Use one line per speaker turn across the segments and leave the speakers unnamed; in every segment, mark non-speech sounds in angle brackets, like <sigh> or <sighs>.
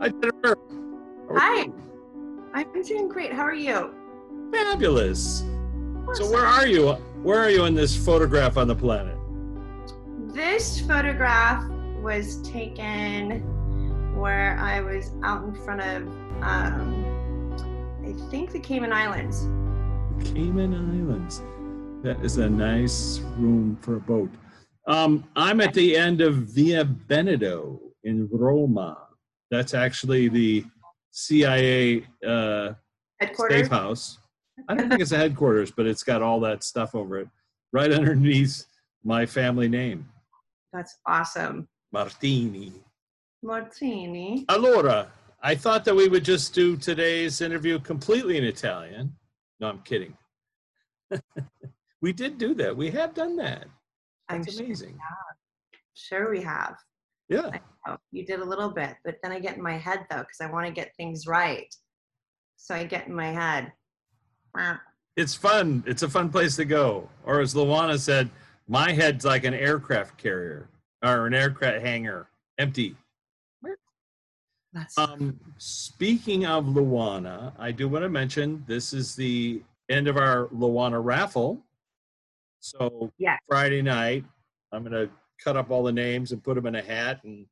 Hi, Jennifer.
Hi. I'm doing great. How are you?
Fabulous. So where are you? Where are you in this photograph on the planet?
This photograph was taken where I was out in front of, um, I think the Cayman Islands.
Cayman Islands. That is a nice room for a boat. Um, I'm at the end of Via Veneto in Roma. That's actually the CIA uh,
Headquarters.
safe house. I don't think it's a headquarters, but it's got all that stuff over it, right underneath my family name,
That's awesome.
Martini.
Martini.
Allora, I thought that we would just do today's interview completely in Italian. No, I'm kidding. <laughs> we did do that. We have done that.
I'm
That's
sure,
amazing.
sure we have.
Yeah.
Oh, you did a little bit, but then I get in my head though, because I want to get things right. So I get in my head.
It's fun. It's a fun place to go. Or as Luana said, my head's like an aircraft carrier or an aircraft hangar, empty.
That's
Um, speaking of Luana, I do want to mention this is the end of our Luana raffle. So
Yeah.
Friday night, I'm going to cut up all the names and put them in a hat and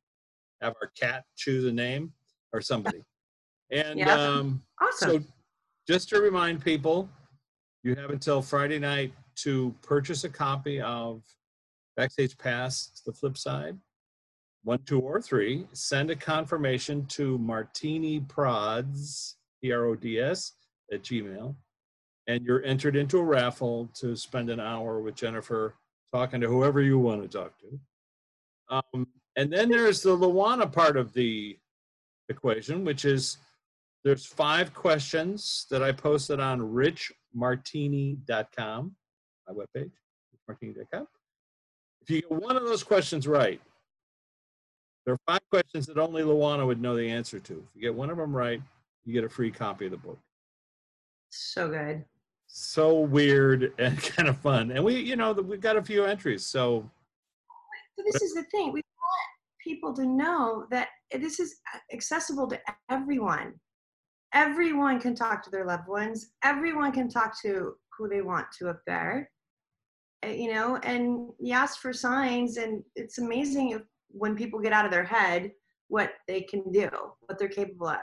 have our cat choose a name or somebody. And
Yeah.
um,
awesome.
so just to remind people, you have until Friday night to purchase a copy of Backstage Pass, The Flip Side, one, two, or three. Send a confirmation to Martini Prods, P R O D S, at Gmail. And you're entered into a raffle to spend an hour with Jennifer talking to whoever you want to talk to. Um, and then there's the Luana part of the equation, which is there's five questions that I posted on richmartini.com, my webpage, richmartini.com. If you get one of those questions right, there are five questions that only Luana would know the answer to. If you get one of them right, you get a free copy of the book.
so good.
So weird and <laughs> kind of fun. And we, you know, we've got a few entries. So
So this is the thing. We people to know that this is accessible to everyone. Everyone can talk to their loved ones. Everyone can talk to who they want to up there. Uh, You know, and you ask for signs, and it's amazing if, when people get out of their head what they can do, what they're capable of.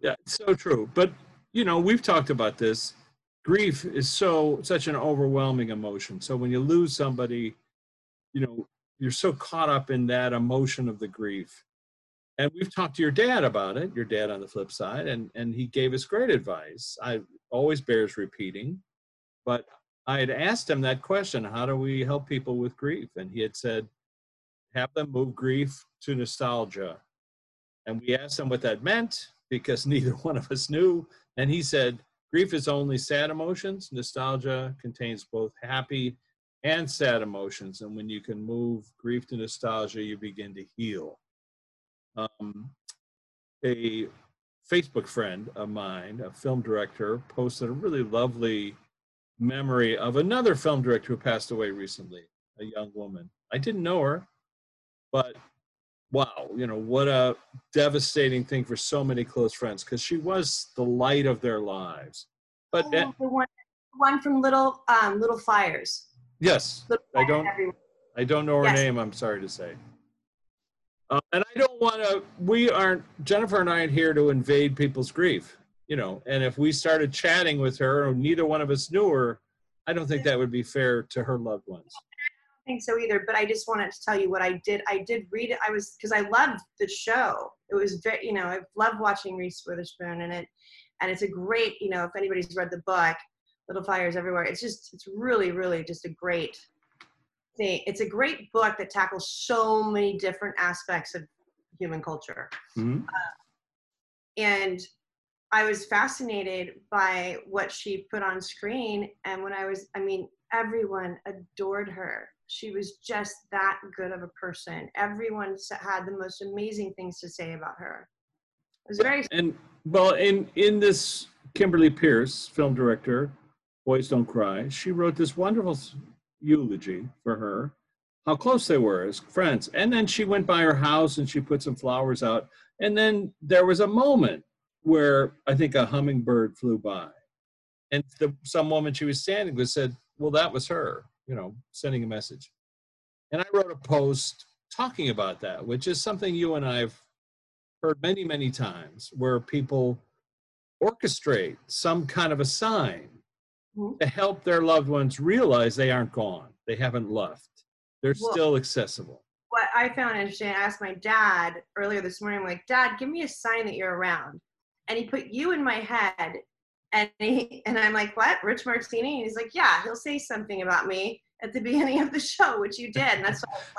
Yeah, so true. But you know, we've talked about this. Grief is so such an overwhelming emotion. So when you lose somebody, you know, you're so caught up in that emotion of the grief. And we've talked to your dad about it, your dad on the flip side, and and he gave us great advice. I always bears repeating, but I had asked him that question, how do we help people with grief? And he had said, have them move grief to nostalgia. And we asked him what that meant because <laughs> neither one of us knew. And he said, Grief is only sad emotions. Nostalgia contains both happy and sad emotions. And when you can move grief to nostalgia, you begin to heal. Um, a Facebook friend of mine, a film director, posted a really lovely memory of another film director who passed away recently, a young woman. I didn't know her, but wow, you know, what a devastating thing for so many close friends because she was the light of their lives. But
Oh, the one, one from Little um, Little Fires.
Yes, I don't- I don't know her
Yes.
name, I'm sorry to say. Uh, and I don't want to, we aren't, Jennifer and I aren't here to invade people's grief, you know, and if we started chatting with her or neither one of us knew her, I don't think that would be fair to her loved ones.
I don't think so either, but I just wanted to tell you what I did. I did read it. I was because I loved the show. It was very, you know, I loved watching Reese Witherspoon and it, and it's a great, you know, if anybody's read the book, Little Fires Everywhere, it's just, it's really, really just a great thing. It's a great book that tackles so many different aspects of human culture.
Mhm.
and I was fascinated by what she put on screen. And when I was, I mean, everyone adored her. She was just that good of a person. Everyone had the most amazing things to say about her. It was very,
And well, in in this Kimberly Peirce, film director, Boys Don't Cry, she wrote this wonderful eulogy for her. how close they were as friends. And then she went by her house and she put some flowers out. And then there was a moment where I think a hummingbird flew by. And the, some woman she was standing with said, Well, that was her, you know, sending a message. And I wrote a post talking about that, which is something you and I have heard many, many times where people orchestrate some kind of a sign.
Mm-hmm.
to help their loved ones realize they aren't gone, they haven't left, they're
Well-
still accessible.
What I found interesting, I asked my dad earlier this morning, I'm like, Dad, give me a sign that you're around. And he put you in my head. And he, <laughs> and I'm like, what? Rich Martini? And he's like, yeah, he'll say something about me at the <laughs> beginning of the show, which you did. And that's why I was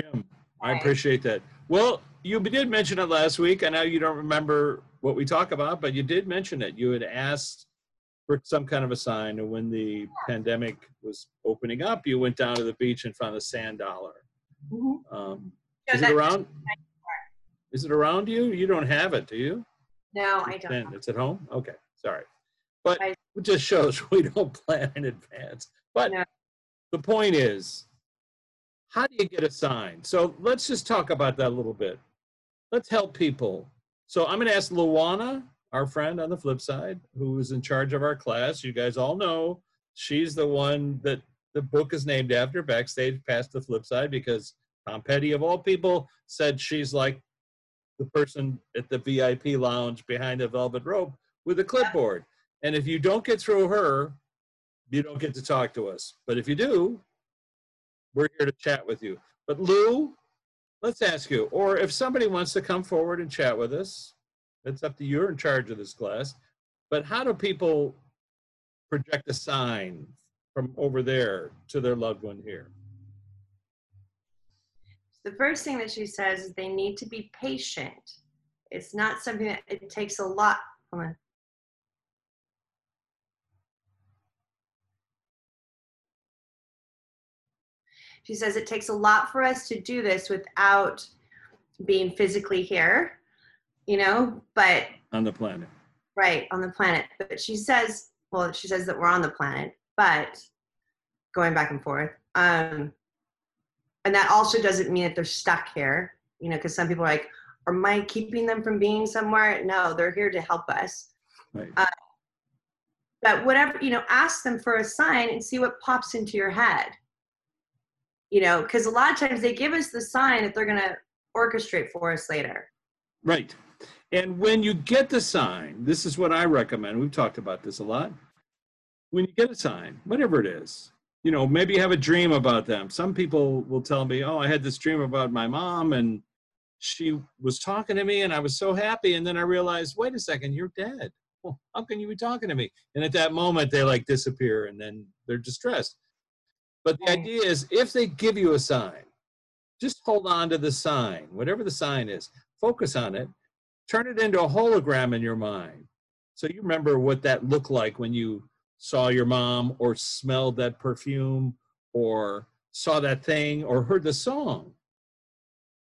laughing.
Jim, I appreciate that. Well, you did mention it last week. I know you don't remember what we talk about, but you did mention it. You had asked for some kind of a sign, and when the pandemic was opening up, you went down to the beach and found a sand dollar.
Mhm.
Um,
So
is it around? Is it around you? You don't have it, do you?
No, I don't.
Then It's at home? Okay, sorry. But
I-
it just shows <laughs> we don't plan in advance. But
No.
the point is, how do you get a sign? So let's just talk about that a little bit. Let's help people. So I'm going to ask Luana, our friend on the flip side, who is in charge of our class. You guys all know she's the one that the book is named after, Backstage Pass the Flip Side, because Tom Petty, of all people, said she's like the person at the VIP lounge behind the velvet rope with a clipboard. And if you don't get through her, you don't get to talk to us. But if you do, we're here to chat with you. But Lou, let's ask you, or if somebody wants to come forward and chat with us, it's up to you. You're in charge of this class. But how do people project a sign from over there to their loved one here?
The first thing that she says is they need to be patient. It's not something that it takes a lot. Hold on. She says it takes a lot for us to do this without being physically here, you know, but
on the planet.
right on the planet. But she says, well, she says that we're on the planet, but going back and forth. Um, and that also doesn't mean that they're stuck here, you know, because some people are like, am I keeping them from being somewhere? No, they're here to help us.
Right.
But whatever, you know, ask them for a sign and see what pops into your head. You know, because a lot of times they give us the sign that they're going to orchestrate for us later.
Right. And when you get the sign, this is what I recommend. We've talked about this a lot. When you get a sign, whatever it is, you know, maybe you have a dream about them. Some people will tell me, oh, I had this dream about my mom and she was talking to me and I was so happy. And then I realized, wait a second, you're dead. Well, how can you be talking to me? And at that moment, they like disappear and then they're distressed. But the idea is if they give you a sign, just hold on to the sign, whatever the sign is, focus on it, turn it into a hologram in your mind. So you remember what that looked like when you saw your mom or smelled that perfume or saw that thing or heard the song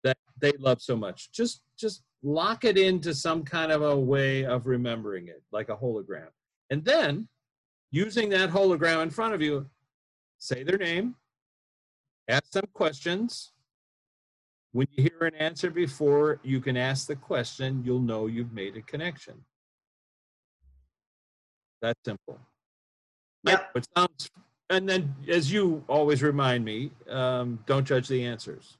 that they love so much. Just just lock it into some kind of a way of remembering it, like a hologram. And then using that hologram in front of you, say their name, ask them questions. When you hear an answer before you can ask the question, you'll know you've made a connection. That simple.
Yep.
It sounds, and then as you always remind me, um, don't judge the answers.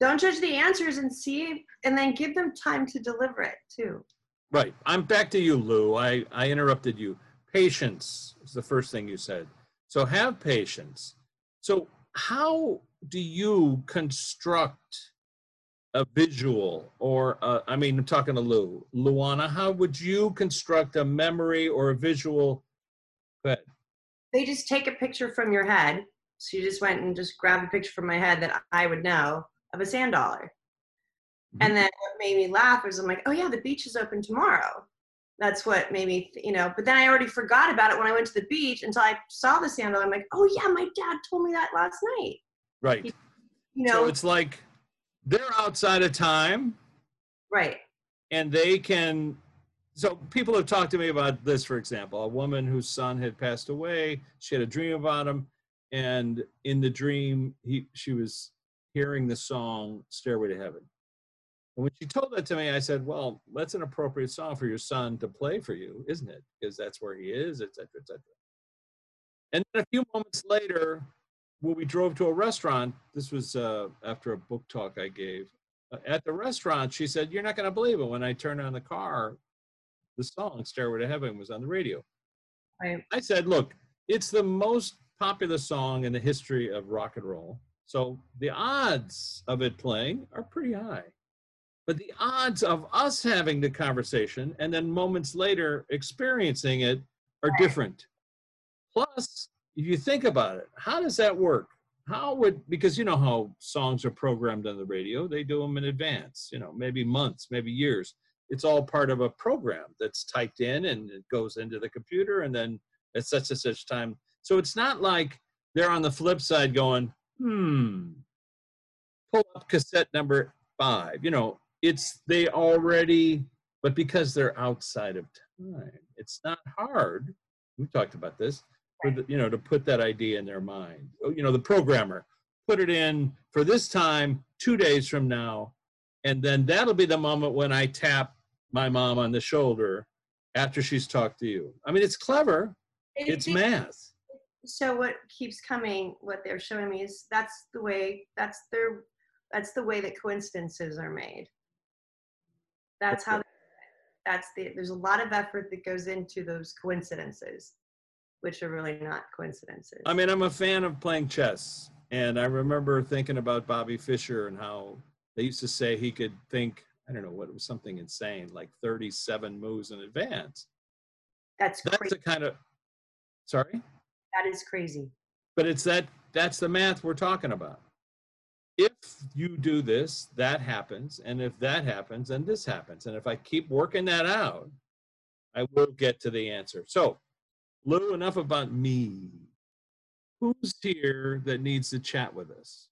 Don't judge the answers and see, and then give them time to deliver it too.
Right. I'm back to you, Lou. I, I interrupted you. Patience is the first thing you said. So have patience. So, how do you construct a visual or, uh, I mean, I'm talking to Lou. Luana, how would you construct a memory or a visual? Ahead.
They just take a picture from your head. So you just went and just grabbed a picture from my head that I would know of a sand dollar. And then what made me laugh was I'm like, oh yeah, the beach is open tomorrow. That's what made me, th- you know. But then I already forgot about it when I went to the beach until I saw the sand dollar. I'm like, oh yeah, my dad told me that last night.
Right.
You
So
know,
it's like they're outside of time
right?
and they can so people have talked to me about this for example a woman whose son had passed away she had a dream about him and in the dream, he she was hearing the song "Stairway to Heaven." And when she told that to me, I said, "Well, that's an appropriate song for your son to play for you, isn't it? Because that's where he is, etc., etc." And then a few moments later, when we drove to a restaurant, this was uh, after a book talk I gave. Uh, at the restaurant, she said, "You're not going to believe it." When I turned on the car, the song "Stairway to Heaven" was on the radio.
Right.
I said, "Look, it's the most popular song in the history of rock and roll, so the odds of it playing are pretty high." But the odds of us having the conversation and then moments later experiencing it are
Right.
different. Plus, if you think about it, how does that work? How would because you know how songs are programmed on the radio, they do them in advance, you know, maybe months, maybe years. It's all part of a program that's typed in and it goes into the computer and then at such and such time. So it's not like they're on the flip side going, hmm, pull up cassette number five. You know, it's they already, but because they're outside of time, it's not hard. We talked about this the, you know to put that idea in their mind. Oh, you know the programmer put it in for this time two days from now and then that'll be the moment when i tap my mom on the shoulder after she's talked to you. I mean it's clever. It's
It-
math.
So what keeps coming what they're showing me is that's the way that's their that's the way that coincidences are made. That's how that's the there's a lot of effort that goes into those coincidences which are really not coincidences.
I mean i'm a fan of playing chess and i remember thinking about bobby fischer and how they used to say he could think i don't know what it was something insane like 37 moves in advance.
That's
that's
crazy.
the kind of sorry?
That is crazy.
But it's that that's the math we're talking about. If you do this that happens and if that happens then this happens and if i keep working that out i will get to the answer. So lou enough about me. Who's here that needs to chat with us?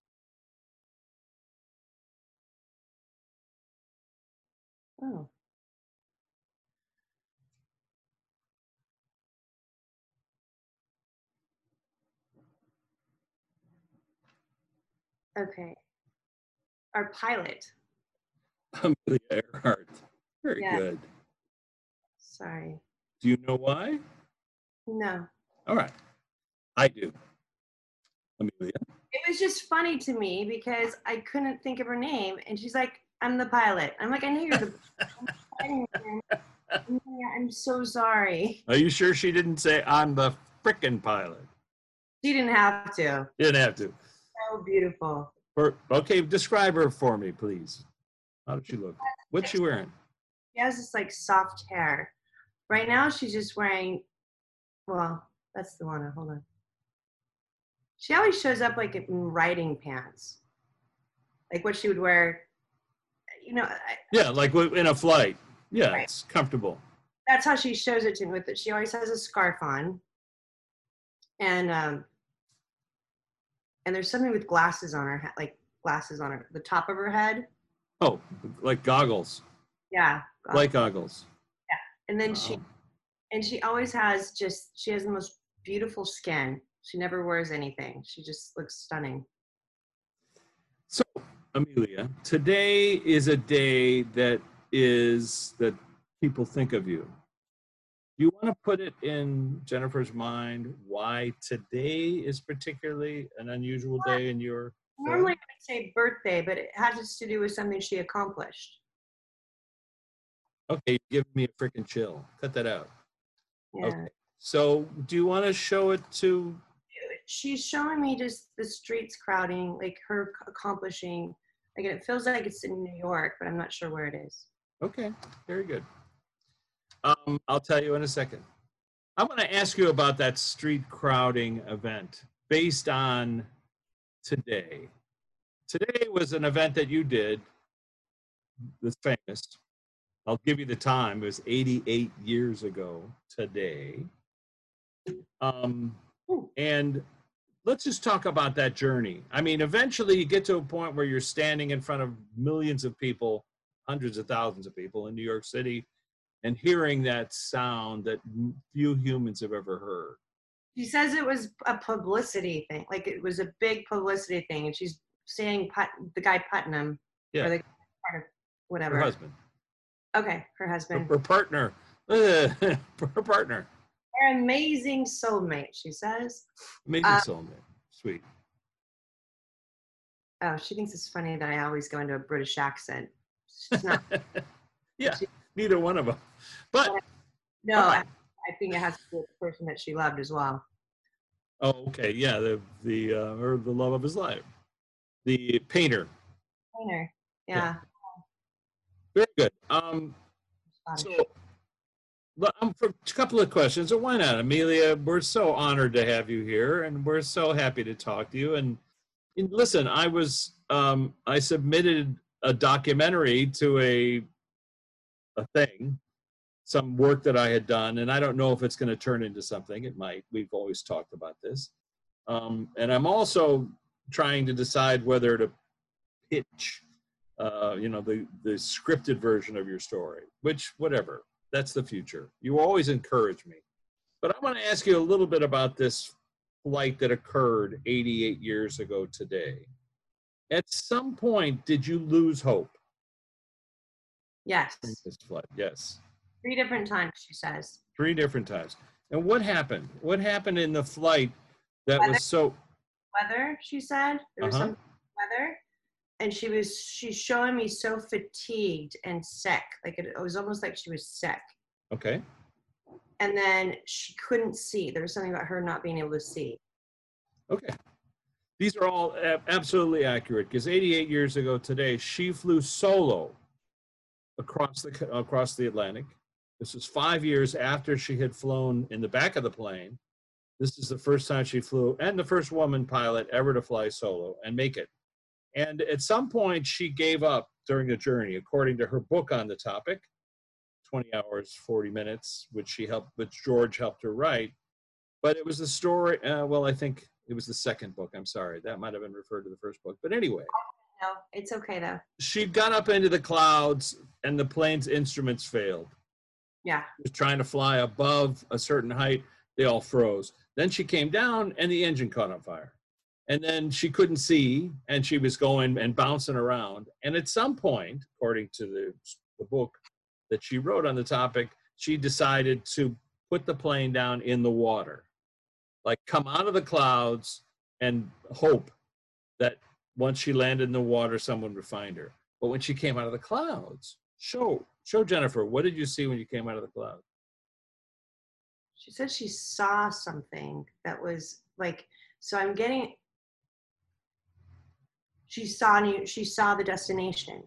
Oh. Okay. Our pilot.
Amelia earhart. Very
Yeah.
good.
Sorry.
Do you know why
no
all right i do amelia
it was just funny to me because I couldn't think of her name, and she's like, "I'm the pilot." I'm like, "I know you're the." <laughs> I'm I'm so sorry.
are you sure she didn't say i'm the frickin' pilot
She didn't have to.
didn't have to
So beautiful.
For, okay, describe her for me, please. How does she look? What's she wearing?
She has this like soft hair. Right now, she's just wearing. Well, that's the one. Hold on. She always shows up like in riding pants, like what she would wear. You know, I,
Yeah, like in a flight. Yeah,
Right.
it's comfortable.
that's how she shows it to me with it. She always has a scarf on. And um and there's something with glasses on her head, like glasses on her the top of her head.
Oh, like goggles,
Yeah.
like goggles.
Yeah, and then she
Wow.
And she always has just she has the most beautiful skin. She never wears anything. She just looks stunning.
So, Amelia, today is a day that is that people think of you. Do you want to put it in Jennifer's mind why today is particularly an unusual day in your
Normally I would say birthday, but it has to do with something she accomplished.
Okay, you're giving me a freaking chill. Cut that out.
Yeah.
Okay. So, do you want to show it to
she's showing me just the streets crowding, like her accomplishing. Like it feels like it's in New York, but I'm not sure where it is.
Okay, very good. Um, I'll tell you in a second. I want to ask you about that street crowding event based on today. Today was an event that you did that's famous. I'll give you the time. It was 88 years ago today. Um, and let's just talk about that journey. I mean, eventually you get to a point where you're standing in front of millions of people hundreds of thousands of people in New York City and hearing that sound that few humans have ever heard.
She says it was a publicity thing, like it was a big publicity thing, and she's saying Put, the guy Putnam,
Yeah.
or the of
Her
whatever.
husband,
Okay, her
her,
husband.
her partner, <laughs> her partner.
Her amazing soulmate, she says.
Amazing
Uh,
soulmate. Sweet.
Oh, she thinks it's funny that I always go into a British accent. She's not. <laughs>
yeah, neither one of them. But
no, I, I think it has to be with the person that she loved as well.
oh, okay, yeah, the the uh, or the love of his life, the painter.
Painter.
Yeah.
Yeah.
Very good. Um, so but, um, for a couple of questions. or why not, Amelia? We're so honored to have you here, and we're so happy to talk to you. And, and listen, I was um, I submitted a documentary to a a thing, some work that I had done, and I don't know if it's going to turn into something. It might. We've always talked about this, um, and I'm also trying to decide whether to pitch, uh, you know, the the scripted version of your story. Which, whatever, that's the future. You always encourage me, but I want to ask you a little bit about this flight that occurred 88 years ago today. At some point, did you lose hope
Yes.
this flight? Yes.
Three different times, she says.
Three different times. And what happened? What happened in the flight that was so
Weather, she said. There was
Uh-huh.
some weather. And she was she's showing me so fatigued and sick. Like it, it was almost like she was sick.
okay?
And then she couldn't see. There was something about her not being able to see.
Okay. These are all absolutely accurate because 88 years ago today, she flew solo across the across the Atlantic. This was five years after she had flown in the back of the plane. This is the first time she flew, and the first woman pilot ever to fly solo and make it. And at some point, she gave up during the journey, according to her book on the topic, 20 hours, 40 minutes, which she helped, which George helped her write. But it was the story. Uh, well, I think it was the second book. I'm sorry, that might have been referred to the first book. But anyway,
No, it's okay though.
she got up into the clouds, and the plane's instruments failed.
Yeah.
She was trying to fly above a certain height. They all froze. Then she came down, and the engine caught on fire. And then she couldn't see, and she was going and bouncing around. And at some point, according to the, the book that she wrote on the topic, she decided to put the plane down in the water, like come out of the clouds and hope that once she landed in the water, someone would find her. But when she came out of the clouds, show show Jennifer, what did you see when you came out of the clouds?
She said she saw something that was like so I'm getting she saw new she saw the destination.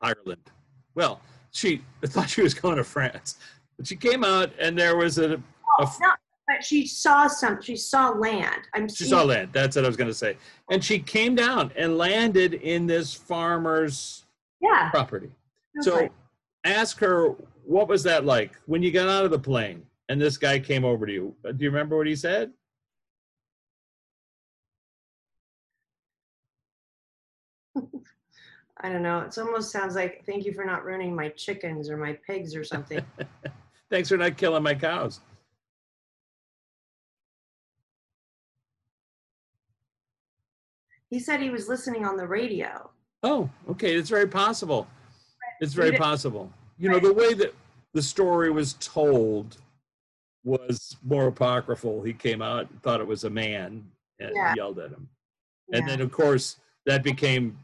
Ireland. Well, she thought she was going to France, but she came out and there was a, a
Oh, no, but she saw some she saw land. I'm
she
seeing-
saw land. That's what I was going to say. And she came down and landed in this farmer's
Yeah.
property. So
like-
ask her, what was that like when you got out of the plane and this guy came over to you? Do you remember what he said?
I don't know. It almost sounds like thank you for not ruining my chickens or my pigs or something. <laughs>
Thanks for not killing my cows.
he said he was listening on the radio.
Oh, okay. It's very possible. It's very possible. You know, the way that the story was told was more apocryphal. He came out and thought it was a man and
Yeah.
yelled at him. And
Yeah.
then, of course, that became,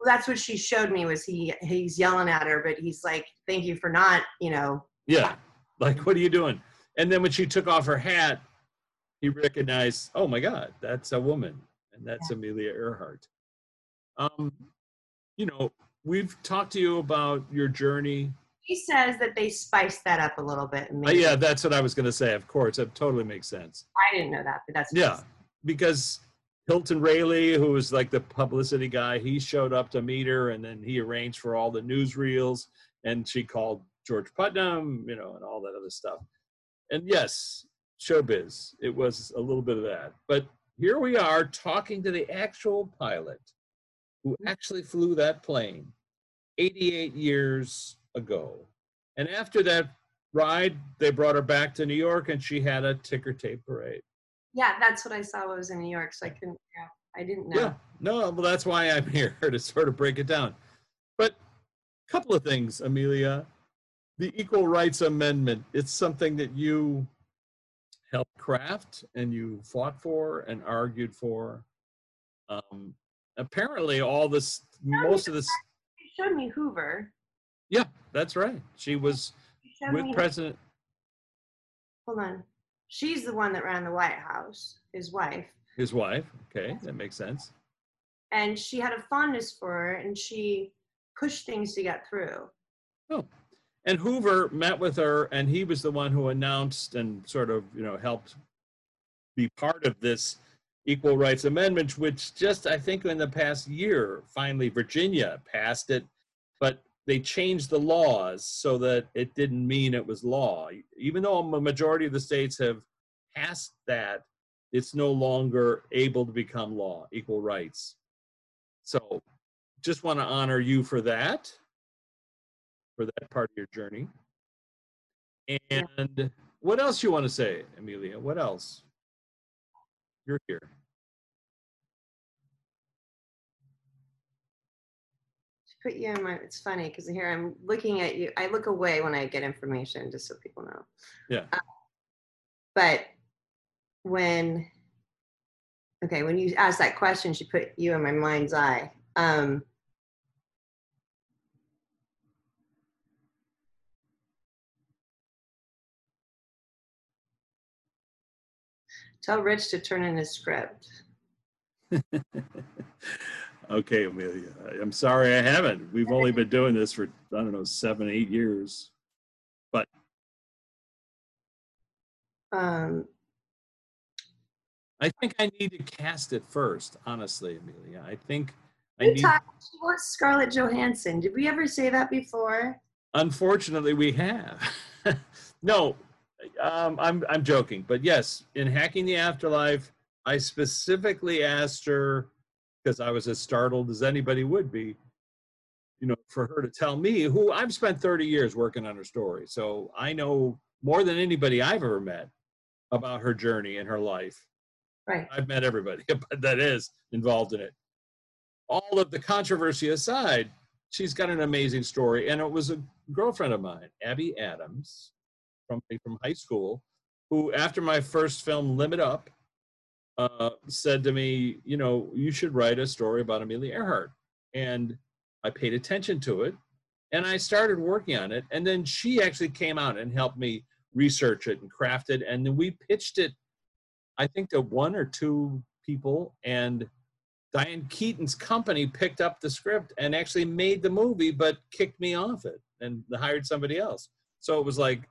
Well, that's what she showed me was he he's yelling at her, but he's like, "Thank you for not, you know."
yeah, like, what are you doing? And then when she took off her hat, he recognized, oh my God, that's a woman. And that's Amelia Earhart. Um, you know, we've talked to you about your journey
He says that they spiced that up a little bit.
Uh, yeah, that's what I was going to say. Of course, that totally makes sense.
I didn't know that, but that's what
Yeah, because Hilton Railey, who was like the publicity guy, he showed up to meet her, and then he arranged for all the newsreels, and she called George Putnam, you know, and all that other stuff. And yes, showbiz, it was a little bit of that. But here we are talking to the actual pilot who mm-hmm. actually flew that plane 88 years ago. And after that ride, they brought her back to New York, and she had a ticker tape parade.
Yeah, that's what I saw I was in New York, so I couldn't, yeah, I didn't know.
Yeah, no, well, that's why I'm <laughs> here to sort of break it down. But a couple of things, Amelia. The Equal Rights Amendment, it's something that you helped craft and you fought for and argued for. Um, apparently, all this, most of this,
You showed me Hoover.
yeah, that's right. She was with President,
Hold on. She's the one that ran the White House, his wife.
his wife. Okay, that makes sense.
And she had a fondness for her and she pushed things to get through.
Oh, And Hoover met with her, and he was the one who announced and sort of, you know, helped be part of this Equal Rights Amendment, which just, I think, in the past year, finally Virginia passed it, but they changed the laws so that it didn't mean it was law. Even though a majority of the states have passed that, it's no longer able to become law, equal rights. So just want to honor you for that for that part of your journey. And what else you want to say, Amelia? What else? You're here.
Put you in my, it's funny because here I'm looking at you. I look away when I get information, just so people know.
Yeah.
Uh, but when, okay, when you asked that question, she put you in my mind's eye. Um, tell Rich to turn in his script. <laughs>
okay, Amelia. I- I'm sorry I haven't. We've only been doing this for, I don't know, seven, eight years.
But um,
I think I need to cast it first, honestly, Amelia. I think I
we
need,
talked, she wants Scarlett Johansson. Did we ever say that before?
unfortunately, we have. <laughs> no, um, I'm, I'm joking. But yes, in Hacking the Afterlife, I specifically asked her, because I was as startled as anybody would be, you know, for her to tell me who I've spent 30 years working on her story. So I know more than anybody I've ever met about her journey and her life.
Right.
I've met everybody <laughs> that is involved in it. All of the controversy aside, she's got an amazing story. And it was a girlfriend of mine, Abby Adams, from, from high school, who, after my first film, Limit Up, uh, said to me, You know, you should write a story about Amelia Earhart. And I paid attention to it and I started working on it. And then she actually came out and helped me research it and craft it. And then we pitched it, I think, to one or two people. And Diane Keaton's company picked up the script and actually made the movie, but kicked me off it and hired somebody else. So it was like,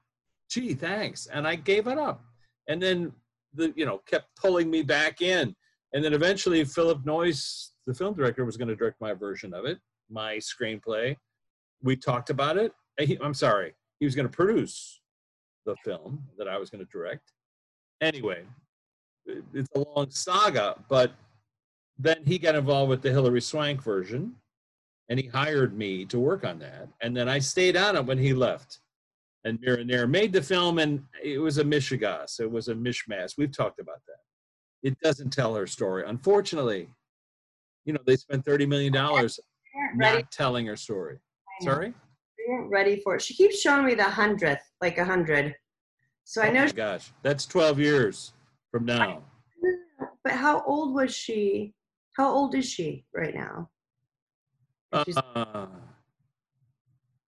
gee, thanks. And I gave it up. And then the, you know, kept pulling me back in. And then eventually Philip Noyce, the film director, was going to direct my version of it, my screenplay. We talked about it. He- I'm sorry, he was going to produce the film that I was going to direct. Anyway, it's a long saga, but then he got involved with the Hilary Swank version and he hired me to work on that. And then I stayed on it when he left. And Mira made the film and it was a mishigas. It was a mishmash. We've talked about that. It doesn't tell her story. Unfortunately, you know, they spent $30 million
weren't
telling her story. Sorry?
We weren't ready for it. She keeps showing me the hundredth, like a hundred. So I
Oh
know,
my
she,
gosh, that's 12 years from now.
but how old was she? How old is she right now?
Uh,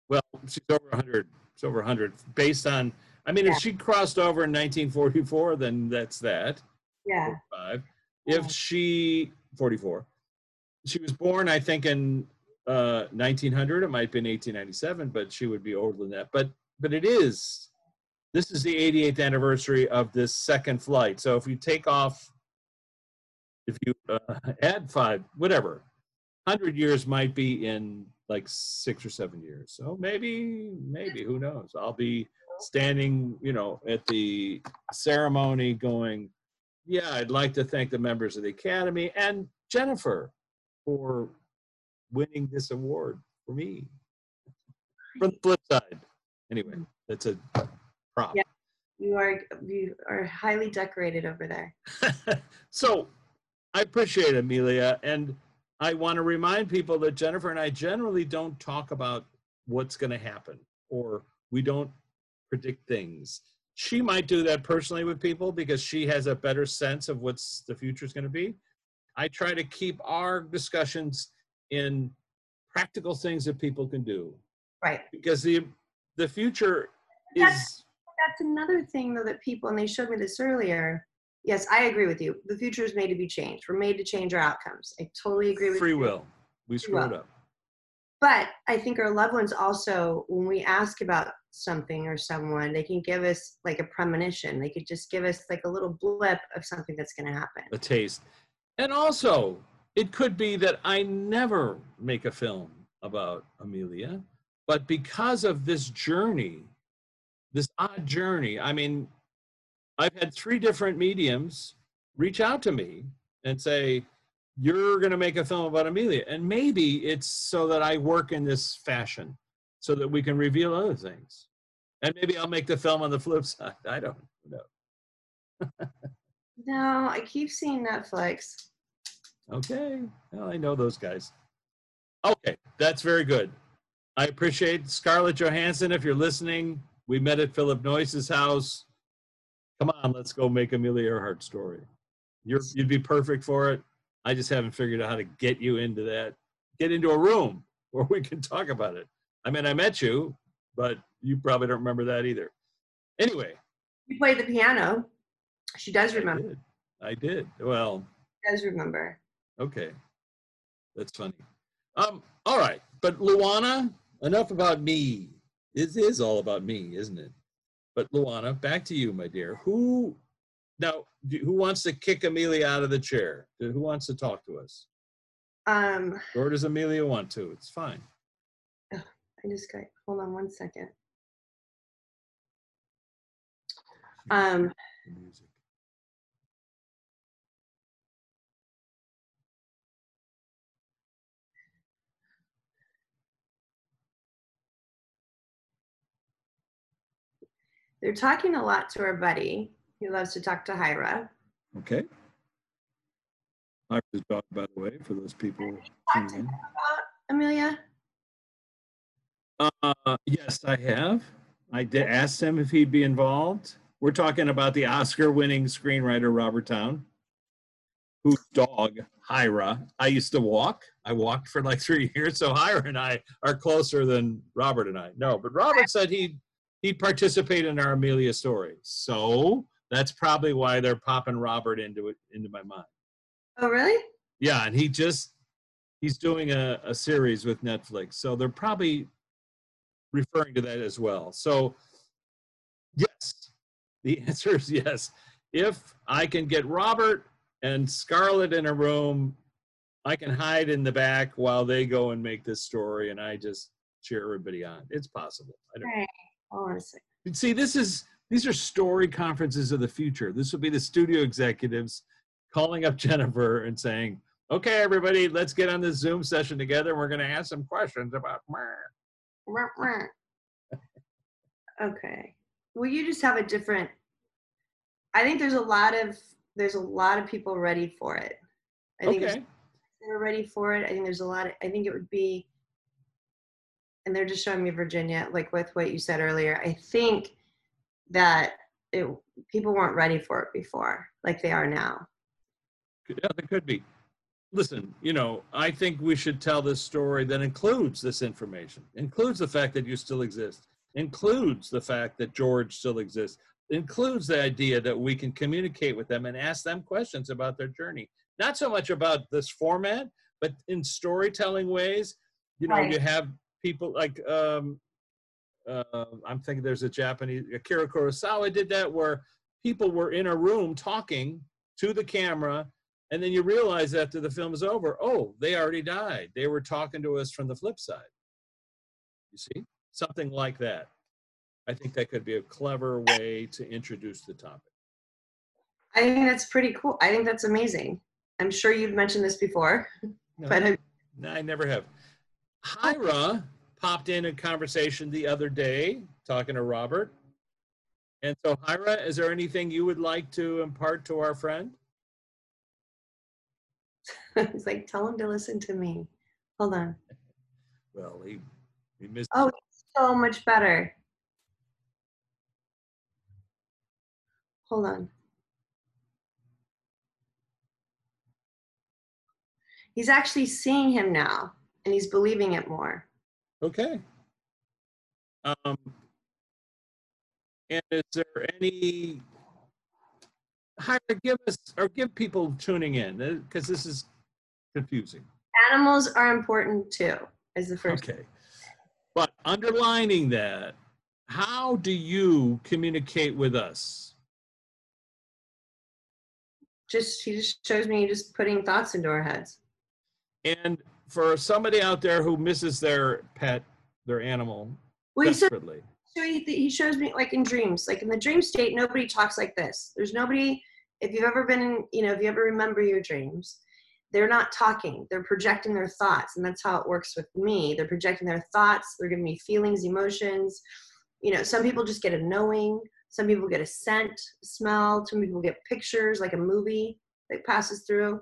well, she's over 100. She's over 100. Based on, I mean,
Yeah.
if she crossed over in 1944, then that's that.
Yeah.
Five. If she 44, she was born, I think, in uh, 1900. It might be in 1897, but she would be older than that. But but it is. This is the 88th anniversary of this second flight. So if you take off, if you uh, add five, whatever, 100 years might be in like six or seven years. So maybe, maybe, who knows? I'll be standing, you know, at the ceremony going, yeah, I'd like to thank the members of the Academy and Jennifer for winning this award for me. From the flip side. Anyway, that's a prop.
Yeah. You are you are highly decorated over there. <laughs>
so I appreciate it, Amelia. And I want to remind people that Jennifer and I generally don't talk about what's going to happen or we don't predict things. She might do that personally with people because she has a better sense of what's the future is going to be. I try to keep our discussions in practical things that people can do
Right.
because the the future
That's-
is
That's another thing though that people and they showed me this earlier. Yes, I agree with you. The future is made to be changed. We're made to change our outcomes. I totally agree with
free
you.
will. We screwed up.
But I think our loved ones also, when we ask about something or someone, they can give us like a premonition. They could just give us like a little blip of something that's going to happen.
a taste. And also, it could be that I never make a film about Amelia, but because of this journey, this odd journey, I mean, I've had three different mediums reach out to me and say, You're going to make a film about Amelia. And maybe it's so that I work in this fashion so that we can reveal other things. And maybe I'll make the film on the flip <laughs> side. I don't know.
No, I keep seeing Netflix.
Okay. Well, I know those guys. Okay, that's very good. I appreciate Scarlett Johansson. If you're listening, we met at Philip Noyce's house. Come on, let's go make Amelia Earhart story. You're, you'd be perfect for it. I just haven't figured out how to get you into that. Get into a room <laughs> where we can talk about it. I mean, I met you, but you probably don't remember that either. Anyway,
You played the piano. She does
I
remember.
did. I did. Well,
Does remember.
Okay. That's funny. Um, all right. But Luana, enough about me. This is all about me, isn't it? But Luana, back to you, my dear. Who now do- who wants to kick Amelia out of the chair? Who wants to talk to us?
Um,
Or does Amelia want to? It's fine.
I just got. Hold on one second. Um,
music.
They're talking a lot to our buddy. He loves to talk to Hira.
Okay. I was dog, by the way, for those people
Talk to
tuning
him about Amelia.
Uh, yes, I have. I did ask him if he'd be involved. We're talking about the Oscar-winning screenwriter Robert Towne, whose dog Hira I used to walk. I walked for like <laughs> three years, so Hira and I are closer than Robert and I. No, but Robert said he'd he'd participate in our Amelia story. So that's probably why they're popping Robert into it into my mind.
Oh, really?
Yeah, and he just he's doing a, a series with Netflix. So they're probably referring to that as well. So yes, the <laughs> answer is yes. If I can get Robert and Scarlett in a room, I can hide in the back while they go and make this story and I just cheer everybody on. It's possible. I don't
Right. Hold on a second.
See, this is these are story conferences of the future. This will be the studio executives calling up <laughs> Jennifer and saying, "Okay, everybody, let's get on this Zoom session together. We're going to ask some questions about." <laughs>
Okay. Well, you just have a different. I think there's a lot of there's a lot of people ready for it. I think
Okay,
they're ready for it. I think there's a lot. Of, I think it would be. And they're just showing me Virginia, like with what you said earlier. I think that it, people weren't ready for it before, like they are now.
yeah, there could be. Listen, you know, I think we should tell this story that includes this information, includes the fact that you still exist, includes the fact that George still exists, includes the idea that we can communicate with them and ask them questions about their journey. Not so much about this format, but in storytelling ways. You know,
Right.
you have people like um, uh, I'm thinking there's a Japanese Akira Kurosawa did that where people were in a room talking to the camera and then you realize after the film is over, oh, they already died. They were talking to us from the flip side. You see? Something like that. I think that could be a clever way to introduce the topic.
I think that's pretty cool. I think that's amazing. I'm sure you've mentioned this before,
No,
but I,
no, I never have. Hira popped in a conversation the other day talking to Robert. And so, Hira, is there anything you would like to impart to our friend? <laughs>
He's like, tell him to listen to me. Hold on.
Well, he, he missed.
Oh, so much better. Hold on. He's actually seeing him now and he's believing it more.
Okay. Um, and is there any, Hira, give us, or give people tuning in, because this is confusing.
Animals are important too, is the first.
Okay. But underlining that, how do you communicate with us?
Just, he just shows me just putting thoughts into our heads.
And for somebody out there who misses their pet, their animal
Well, he
desperately,
so he, he shows me like in dreams, like in the dream state, nobody talks like this. There's nobody, if you've ever been in, you know, if you ever remember your dreams, they're not talking, they're projecting their thoughts. And that's how it works with me. They're projecting their thoughts, they're giving me feelings, emotions. You know, some people just get a knowing, some people get a scent, smell, some people get pictures, like a movie that passes through.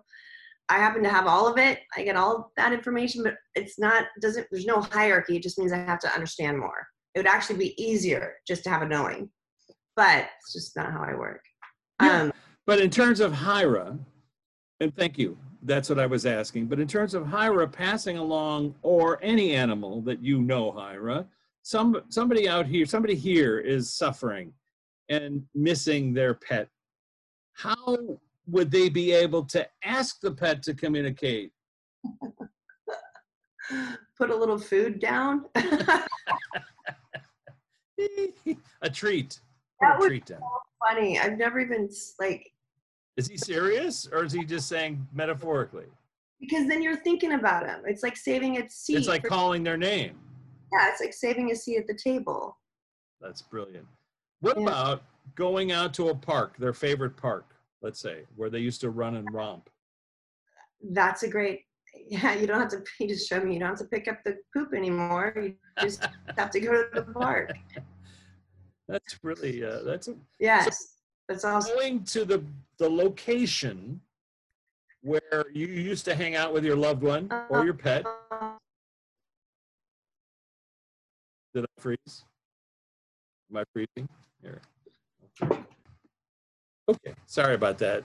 I happen to have all of it. I get all that information, but it's not, doesn't, there's no hierarchy. It just means I have to understand more it would actually be easier just to have a knowing but it's just not how i work
Yeah.
um
but in terms of Hira, and thank you, that's what I was asking. But in terms of Hira passing along, or any animal that you know, Hira, some somebody out here, somebody here is suffering and missing their pet. How would they be able to ask the pet to communicate?
put a little food down <laughs>
a treat.
That
Put a
would-
treat down.
funny i've never even like
Is he serious or is he just saying metaphorically?
because then you're thinking about him it's like saving a seat
It's like
for-
calling their name.
yeah it's like saving a seat at the table
That's brilliant. What
Yeah.
about going out to a park, their favorite park, let's say, where they used to run and romp?
that's a great yeah you don't have to you just show me you don't have to pick up the poop anymore you just <laughs> have to go to the park
That's really uh, that's a,
yes that's awesome
going to the the location where you used to hang out with your loved one or your pet. Did I freeze? Am I freezing? Here. Okay, sorry about that.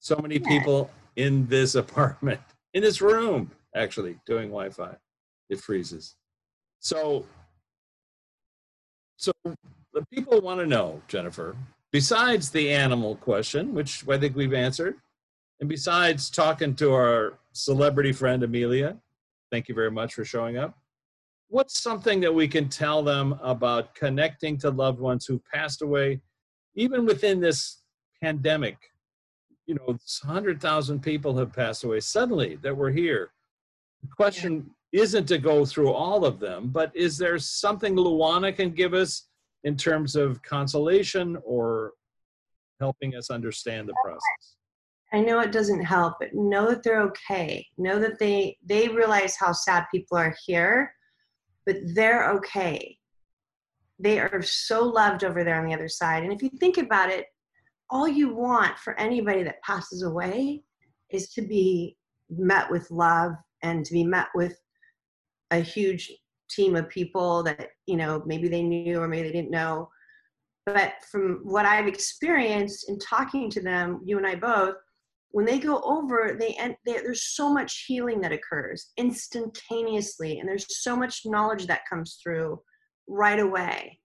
So many people in this <laughs> apartment, in this room, actually doing Wi-Fi. It freezes. So, so the people want to know, Jennifer. Besides the animal question, which I think we've answered, and besides talking to our celebrity friend Amelia, thank you very much for showing up what's something that we can tell them about connecting to loved ones who passed away even within this pandemic you know 100000 people have passed away suddenly that we're here the question isn't to go through all of them but is there something luana can give us in terms of consolation or helping us understand the process
I know it doesn't help, but know that they're okay. Know that they they realize how sad people are here, but they're okay. They are so loved over there on the other side. And if you think about it, all you want for anybody that passes away is to be met with love and to be met with a huge team of people that, you know, maybe they knew or maybe they didn't know. But from what I've experienced in talking to them, you and I both, when they go over they end they, there's so much healing that occurs instantaneously and there's so much knowledge that comes through right away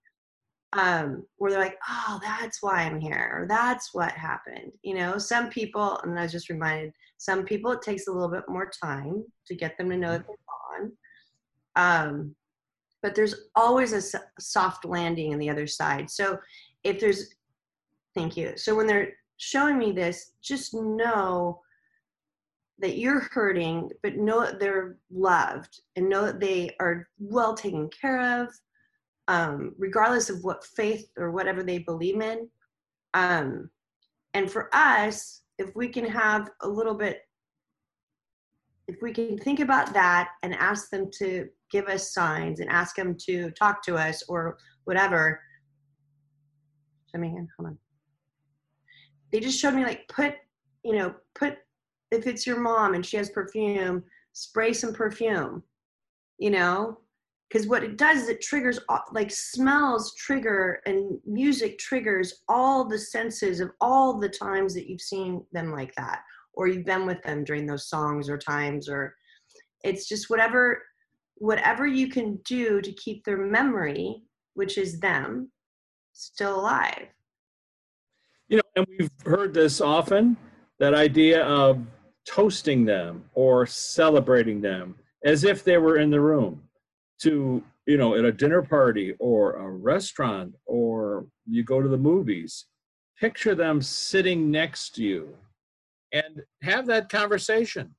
um where they're like oh that's why i'm here or that's what happened you know? Some people and i was just reminded some people it takes a little bit more time to get them to know that they're gone um but there's always a soft landing on the other side. So if there's thank you. So when they're showing me this, just know that you're hurting, but know that they're loved and know that they are well taken care of, um, regardless of what faith or whatever they believe in. Um, and for us, if we can have a little bit, if we can think about that and ask them to give us signs and ask them to talk to us or whatever, me again. Hold on. They just showed me like put, you know, put if it's your mom and she has perfume, spray some perfume. You know, because what it does is it triggers like smells trigger and music triggers all the senses of all the times that you've seen them like that or you've been with them during those songs or times or it's just whatever whatever you can do to keep their memory which is them still alive.
You know, and we've heard this often that idea of toasting them or celebrating them as if they were in the room to, you know, at a dinner party or a restaurant or you go to the movies. Picture them sitting next to you and have that conversation.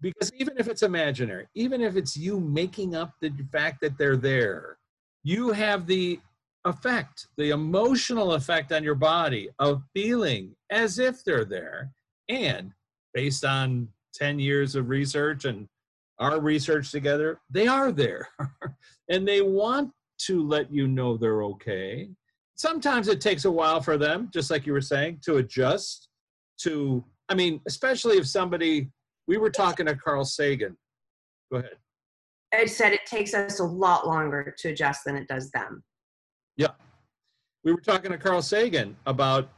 Because even if it's imaginary, even if it's you making up the fact that they're there, you have the effect, the emotional effect on your body of feeling as if they're there. And based on 10 years of research and our research together, they are there. <laughs> and they want to let you know they're okay. Sometimes it takes a while for them, just like you were saying, to adjust to, I mean, especially if somebody, we were talking to Carl Sagan. Go ahead.
i said it takes us a lot longer to adjust than it does them
Yeah. We were talking to Carl Sagan about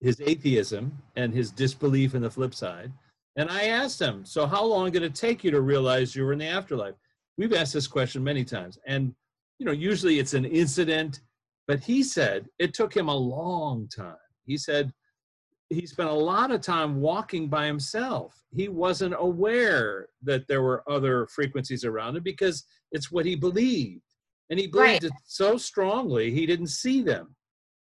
his atheism and his disbelief in the flip side. And I asked him, So, how long did it take you to realize you were in the afterlife? We've asked this question many times. And, you know, usually it's an incident, but he said it took him a long time. He said he spent a lot of time walking by himself. He wasn't aware that there were other frequencies around him because it's what he believed. And he believed it so strongly, he didn't see them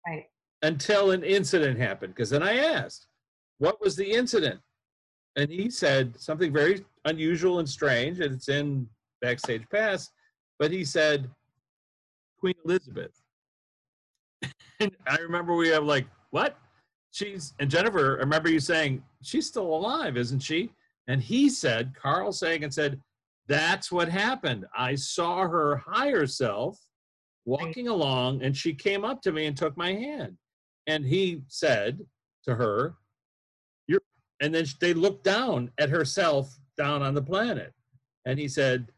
right
until an incident happened. Because then I asked, what was the incident? And he said something very unusual and strange, and it's in Backstage Pass, but he said, Queen Elizabeth. <laughs> and I remember we have like, what? She's, and Jennifer, I remember you saying, she's still alive, isn't she? And he said, Carl Sagan said, that's what happened. I saw her higher self walking along, and she came up to me and took my hand. And he said to her, and then they looked down at herself down on the planet. And he said,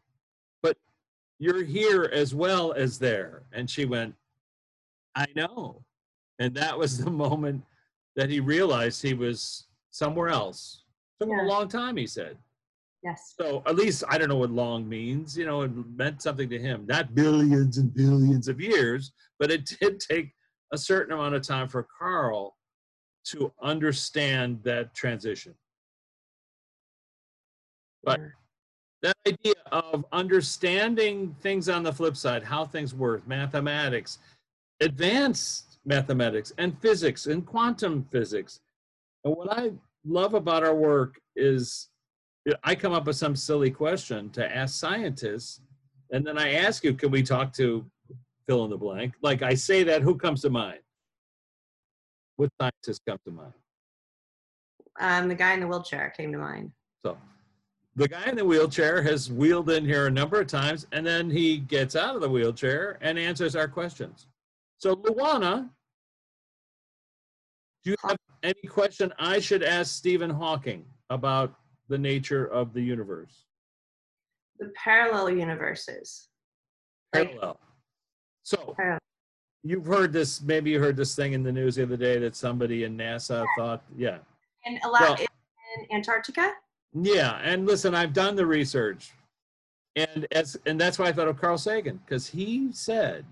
But you're here as well as there. And she went, I know. And that was <laughs> the moment that he realized he was somewhere else. Took him a long time, he said.
yes
So at least I don't know what long means. You know, it meant something to him. Not billions and billions of years, but it did take a certain amount of time for Carl to understand that transition. But that idea of understanding things on the flip side, how things work, mathematics, advanced mathematics, and physics, and quantum physics. And what I love about our work is I come up with some silly question to ask scientists, and then I ask you, can we talk to fill in the blank? Like I say that, who comes to mind? What scientist come to mind?
um, the guy in the wheelchair came to mind
So the guy in the wheelchair has wheeled in here a number of times, and then he gets out of the wheelchair and answers our questions. So Luana, do you have any question I should ask Stephen Hawking about the nature of the universe?
the parallel universes
Parallel. So
Parallel.
You've heard this, maybe you heard this thing in the news the other day that somebody in NASA thought, yeah. Well-
in Antarctica
Yeah, and listen, I've done the research, and as and that's why I thought of Carl Sagan because he said,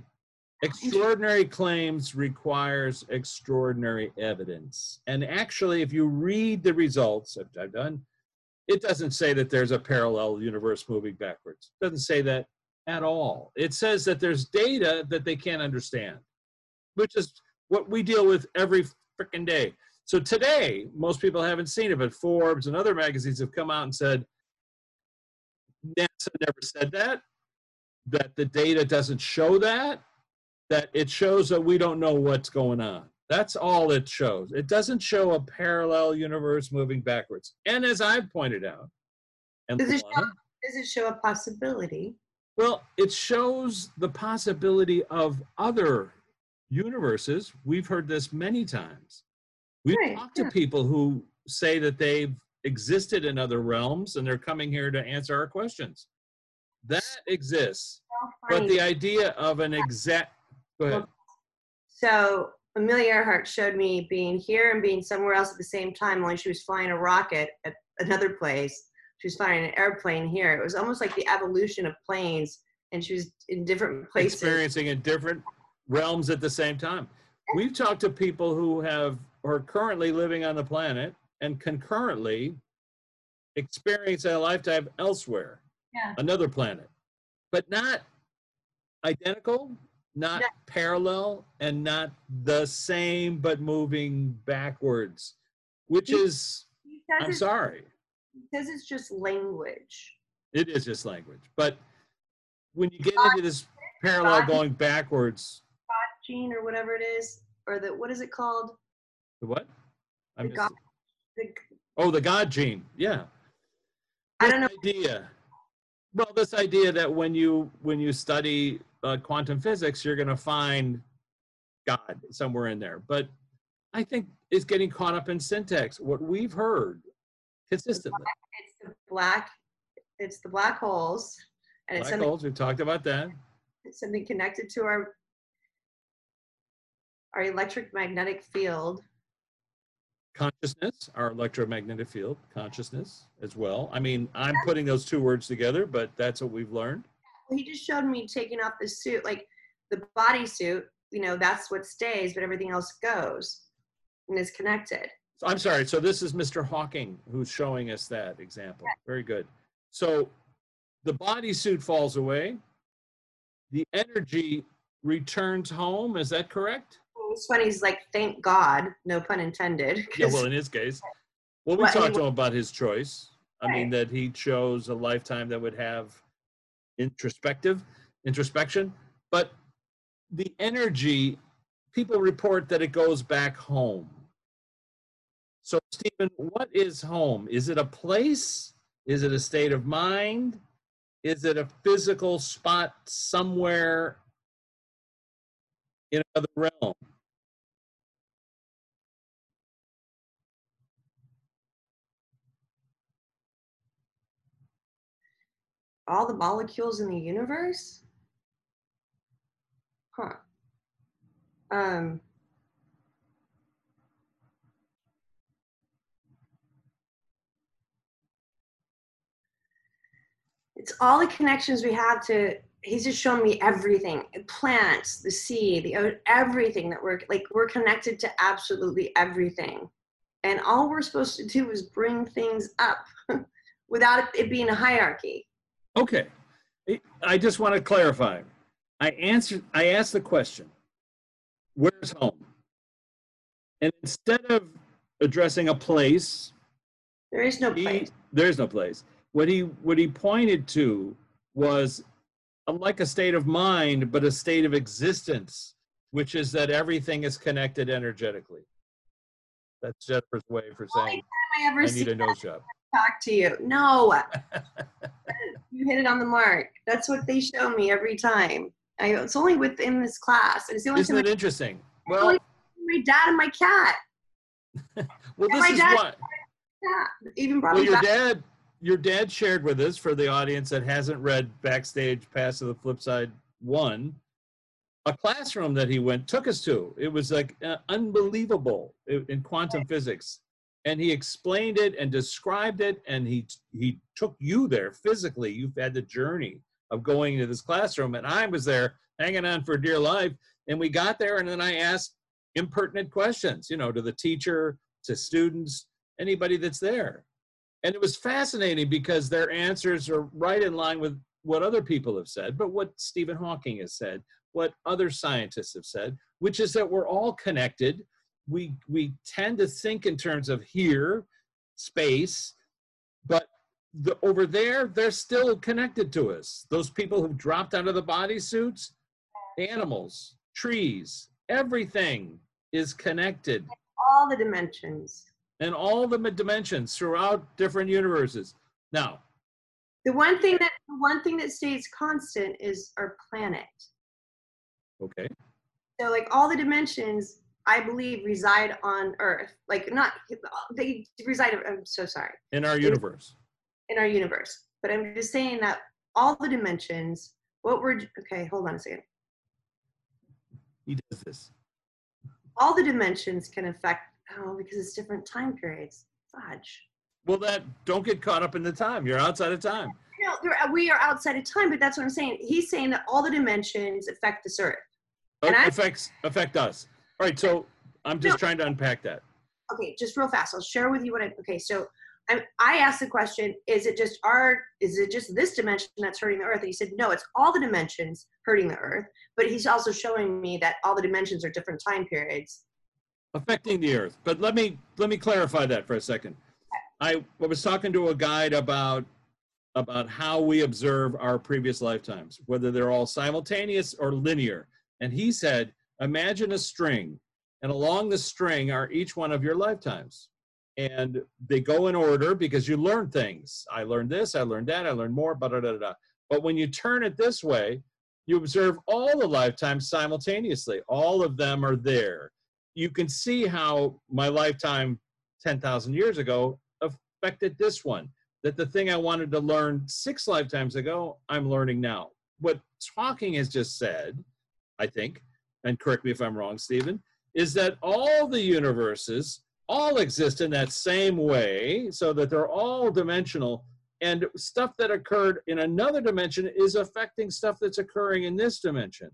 "Extraordinary claims requires extraordinary evidence." And actually, if you read the results I've done, it doesn't say that there's a parallel universe moving backwards. It doesn't say that at all. It says that there's data that they can't understand, which is what we deal with every freaking day. So today, most people haven't seen it, but Forbes and other magazines have come out and said NASA never said that, that the data doesn't show that, that it shows that we don't know what's going on. That's all it shows. It doesn't show a parallel universe moving backwards. And as I've pointed out, and
Does it
Luana,
does it show a possibility
well, it shows the possibility of other universes. We've heard this many times. We've
Right,
talked to
yeah.
people who say that they've existed in other realms and they're coming here to answer our questions. That exists. But the idea of an exact, go ahead.
So Amelia Earhart showed me being here and being somewhere else at the same time. Only she was flying a rocket at another place. She was flying an airplane here. It was almost like the evolution of planes, and she was in different places.
experiencing in different realms at the same time. We've talked to people who have are currently living on the planet and concurrently experience a lifetime elsewhere,
Yeah.
another planet, but not identical, not
No.
parallel, and not the same, but moving backwards, which
He-
is,
He
I'm sorry,
says it's just language.
it is just language. But when you get into this parallel going backwards,
Gene or whatever it is, or the what is it called?
the what? I
The God- The,
Oh, the God gene. Yeah.
I don't know.
Idea. Well, this idea that when you when you study uh, quantum physics, you're going to find God somewhere in there. But I think it's getting caught up in syntax. What we've heard consistently.
It's the black. It's the black holes, and it's
Black holes. We've talked about that.
it's something connected to our our electric magnetic field.
Consciousness, our electromagnetic field, consciousness as well. I mean, I'm putting those two words together, but that's what we've learned.
Well, he just showed me taking off the suit, like the bodysuit. You know, that's what stays, but everything else goes and is connected.
So I'm sorry. So this is Mr. Hawking who's showing us that example. Very good. So the bodysuit falls away. The energy returns home. Is that correct?
It's funny. He's like, "Thank God," no pun intended.
Yeah. Well, <laughs> in his case, well, we
Well,
talked to him about his choice. I mean, that he chose a lifetime that would have introspective introspection, but the energy. People report that it goes back home. So, Stephen, what is home? Is it a place? Is it a state of mind? Is it a physical spot somewhere in another realm?
all the molecules in the universe? Huh. Um, it's all the connections we have to he's just shown me everything plants the sea the everything that we're like we're connected to absolutely everything and all we're supposed to do is bring things up <laughs> without it being a hierarchy
Okay. I- just want to clarify. I answered, I asked the question, where's home? And instead of addressing a place,
there is no
he,
place
there's no place. What he, what he pointed to was like a state of mind, but a state of existence, which is that everything is connected energetically. That's Jennifer's way for saying,
I ever
I
see
need a nose job. <laughs>
talk to you. No, <laughs> you hit it on the mark. That's what they show me every time. I, it's only within this class. It's the only
Isn't
time
it
I,
interesting? Well,
my dad and my cat. <laughs>
well,
my
this is
dad-
what,
Yeah, even brought
Well, your
back.
dad, your dad shared with us for the audience that hasn't read Backstage Pass to the Flip Side one, a classroom that he went took us to. It was like uh, unbelievable in quantum physics, and he explained it and described it, and he he took you there physically. You've had the journey of going into this classroom, and I was there hanging on for dear life. And we got there, and then I asked impertinent questions, you know, to the teacher, to students, anybody that's there. And it was fascinating because their answers are right in line with what other people have said, but what Stephen Hawking has said, what other scientists have said, which is that we're all connected. We we tend to think in terms of here, space, but the, over there, they're still connected to us. Those people who dropped out of the bodysuits, animals, trees, everything is connected
all the dimensions.
And all the dimensions throughout different universes. Now,
The one thing that the one thing that stays constant is our planet.
okay,
So like all the dimensions, I believe, reside on Earth. Like not they reside. I'm so sorry
In our universe.
in our universe, but I'm just saying that all the dimensions. What we're okay. Hold on a second.
He does this.
All the dimensions can affect. Oh, because it's different time periods. Fudge.
Well, that don't get caught up in the time. You're outside of time.
No, uh, we are outside of time, but that's what I'm saying. He's saying that all the dimensions affect this Earth. Oh, and I-
affects affect us. All right, so I'm just
No.
trying to unpack that.
okay, just real fast. I'll share with you what I. Okay, so I, I asked the question: Is it just our? Is it just this dimension that's hurting the Earth? And he said, No, it's all the dimensions hurting the Earth. But he's also showing me that all the dimensions are different time periods.
Affecting the earth. But let me let me clarify that for a second. I was talking to a guide about about how we observe our previous lifetimes whether they're all simultaneous or linear. And he said imagine a string and along the string are each one of your lifetimes. And they go in order because you learn things. I learned this i learned that i learned more blah, blah, blah, blah. but when you turn it this way you observe all the lifetimes simultaneously. All of them are there you can see how my lifetime 10,000 years ago affected this one. That the thing I wanted to learn six lifetimes ago, I'm learning now. What Hawking has just said, I think, and correct me if I'm wrong, Stephen, is that all the universes all exist in that same way, so that they're all dimensional, and stuff that occurred in another dimension is affecting stuff that's occurring in this dimension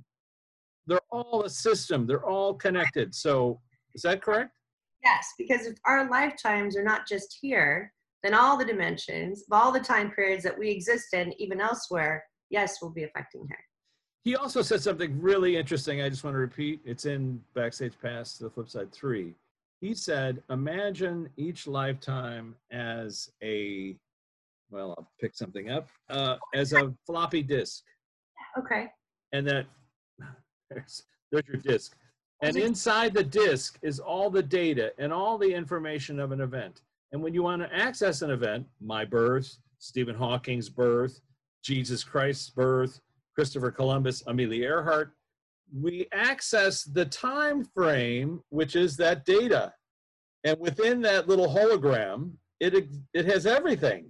they're all a system. They're all connected. So is that correct?
Yes, because if our lifetimes are not just here, then all the dimensions, of all the time periods that we exist in, even elsewhere, yes, will be affecting here.
he also said something really interesting. I just want to repeat. It's in backstage pass to the flip side three. He said imagine each lifetime as a well i'll pick something up uh, as a floppy disk.
Okay.
and that there's, there's your disk and inside the disk is all the data and all the information of an event. And when you want to access an event my birth stephen hawking's birth jesus christ's birth christopher columbus amelia earhart we access the time frame which is that data. And within that little hologram it it has everything.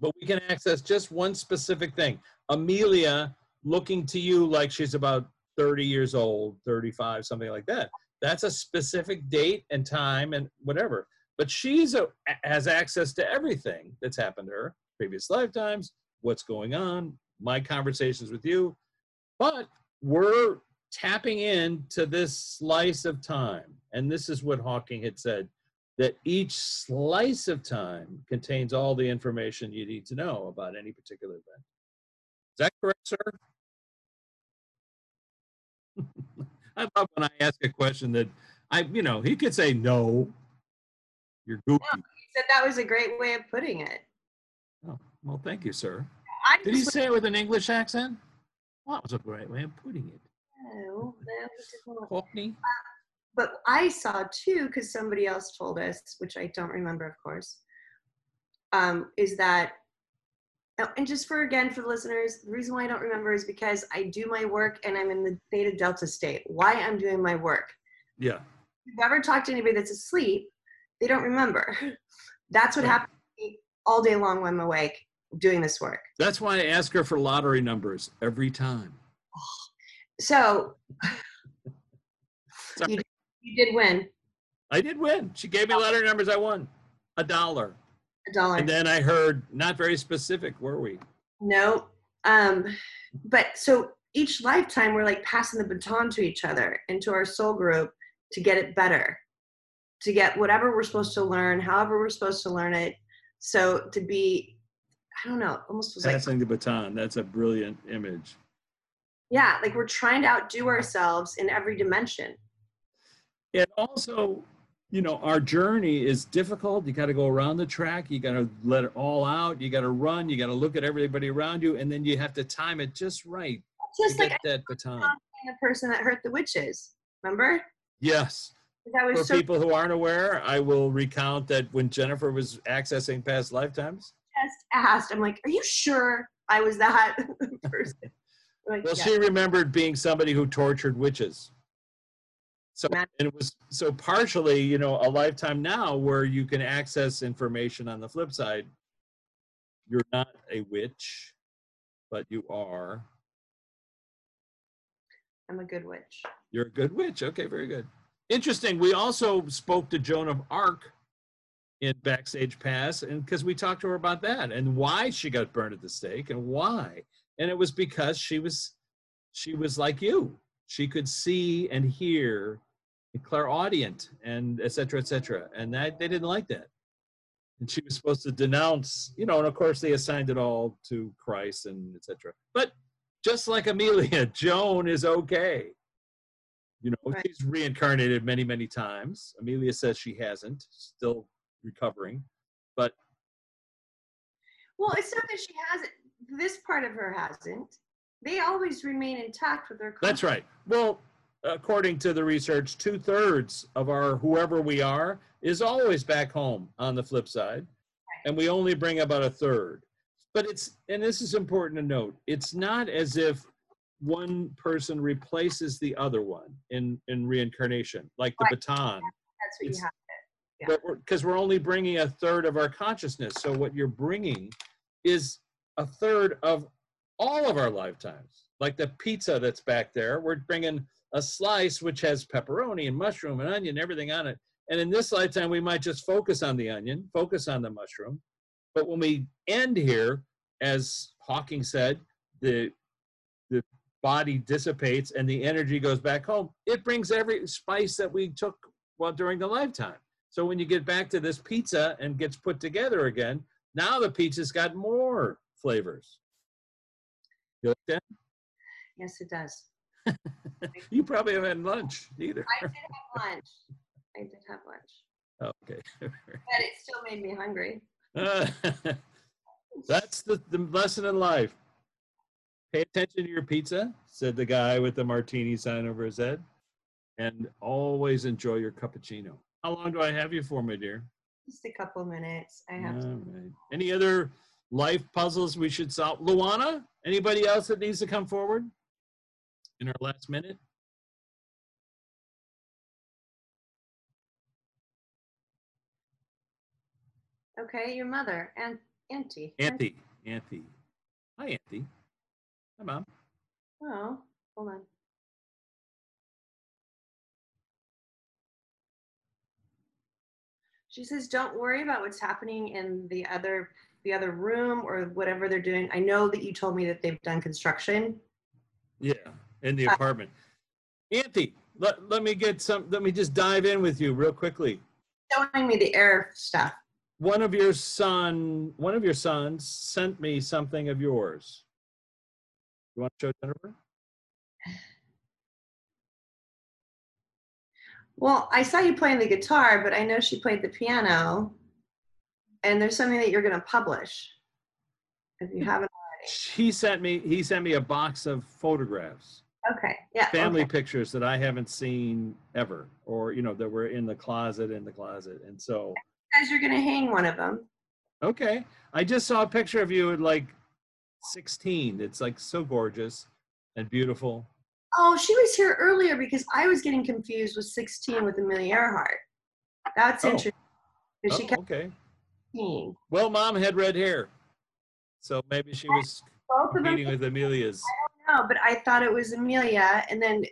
But we can access just one specific thing. Amelia looking to you like she's about 30 years old 35 something like that. That's a specific date and time and whatever. But she's a, has access to everything that's happened to her previous lifetimes what's going on my conversations with you. But we're tapping into this slice of time. And this is what hawking had said that each slice of time contains all the information you need to know about any particular event. Is that correct sir <laughs> I love when I ask a question that I, you know, he could say no. You're goofy.
He said that was a great way of putting it.
Oh, well, thank you, sir.
I
Did he say it with an English accent? Well, that was a great way of putting it.
no, no, just won't. But I saw too, because somebody else told us, which I don't remember, of course, um, is that, oh, and just for again for the listeners, the reason why I don't remember is because I do my work and I'm in the theta delta state. Why I'm doing my work.
Yeah.
If you've ever talked to anybody that's asleep, they don't remember. <laughs> That's what
Right.
happens to me all day long when I'm awake doing this work.
That's why I ask her for lottery numbers every time. <sighs>
So <laughs> you, you did win
I did win. She gave me oh. lottery numbers. I won a dollar.
A dollar.
And then I heard, not very specific, were we?
No. Um, but so each lifetime we're like passing the baton to each other into our soul group to get it better, to get whatever we're supposed to learn, however we're supposed to learn it. So to be, I don't know, almost was like,
Passing the baton. That's a brilliant image.
yeah, like we're trying to outdo ourselves in every dimension.
And also, you know, our journey is difficult. You got to go around the track. You got to let it all out. You got to run. You got to look at everybody around you, and then you have to time it just right
Just
to
like
get that baton.
the person that hurt the witches. Remember?
Yes. For
so
people who aren't aware, I will recount that when Jennifer was accessing past lifetimes,
just asked. I'm like, are you sure I was that <laughs> person? <laughs> Like,
well,
yeah.
she remembered being somebody who tortured witches. So and it was so partially, you know, a lifetime now where you can access information on the flip side. You're not a witch, but you are.
I'm a good witch.
You're a good witch. Okay, very good. Interesting. We also spoke to Joan of Arc in Backstage Pass, and because we talked to her about that and why she got burned at the stake and why. And it was because she was she was like you. She could see and hear clairaudient and et cetera, et cetera. And that they didn't like that. And she was supposed to denounce, you know, and of course they assigned it all to Christ and et cetera. But just like Amelia, <laughs> Joan is okay. You know,
Right.
she's reincarnated many, many times. Amelia says she hasn't, still recovering. But
Well, it's not that she hasn't. This part of her hasn't. They always remain intact with their.
that's right. Well, according to the research, two thirds of our whoever we are is always back home on the flip side. And we only bring about a third. But it's, and this is important to note, it's not as if one person replaces the other one in, in reincarnation, like the
Right.
baton.
That's what
it's-
you have. Yeah.
but we're because we're only bringing a third of our consciousness so what you're bringing is a third of all of our lifetimes like the pizza that's back there we're bringing a slice which has pepperoni and mushroom and onion everything on it and in this lifetime we might just focus on the onion focus on the mushroom but when we end here as hawking said the the body dissipates and the energy goes back home it brings every spice that we took well during the lifetime so when you get back to this pizza and gets put together again, now the pizza's got more flavors. You like that?
Yes, it does. <laughs>
You probably haven't had lunch either.
I did have lunch. I did have lunch, oh,
Okay. <laughs>
but it still made me hungry. <laughs>
That's the, the lesson in life. Pay attention to your pizza, said the guy with the martini sign over his head. And always enjoy your cappuccino. How long do I have you for, my dear?
Just a couple minutes. I have.
Right. Any other life puzzles we should solve? Luana, anybody else that needs to come forward in our last minute?
Okay, your mother and auntie.
Auntie, Auntie. Hi, Auntie. Hi, Mom.
Oh, hold on. She says, "Don't worry about what's happening in the other the other room or whatever they're doing. I know that you told me that they've done construction.
Yeah, in the
Uh,
apartment. Auntie, let, let me get some, let me just dive in with you real quickly.
Showing me the air stuff.
One of your son, one of your sons sent me something of yours. You want to show Jennifer?
Well, I saw you playing the guitar, but I know she played the piano. And there's something that you're going to publish. If you haven't, already.
He sent me, he sent me a box of photographs.
Okay, yeah,
family
okay.
pictures that I haven't seen ever, or you know, that were in the closet in the closet. And so,
Guys, you're going to hang one of them.
okay, I just saw a picture of you at like 16. It's like so gorgeous and beautiful.
Oh, she was here earlier because I was getting confused with 16 with Amelia Earhart. That's
Oh.
interesting.
Oh,
she kept
okay.
seeing.
Well, mom had red hair, so maybe she was
Both of them,
competing with Amelia's.
No, but I thought it was Amelia. And then,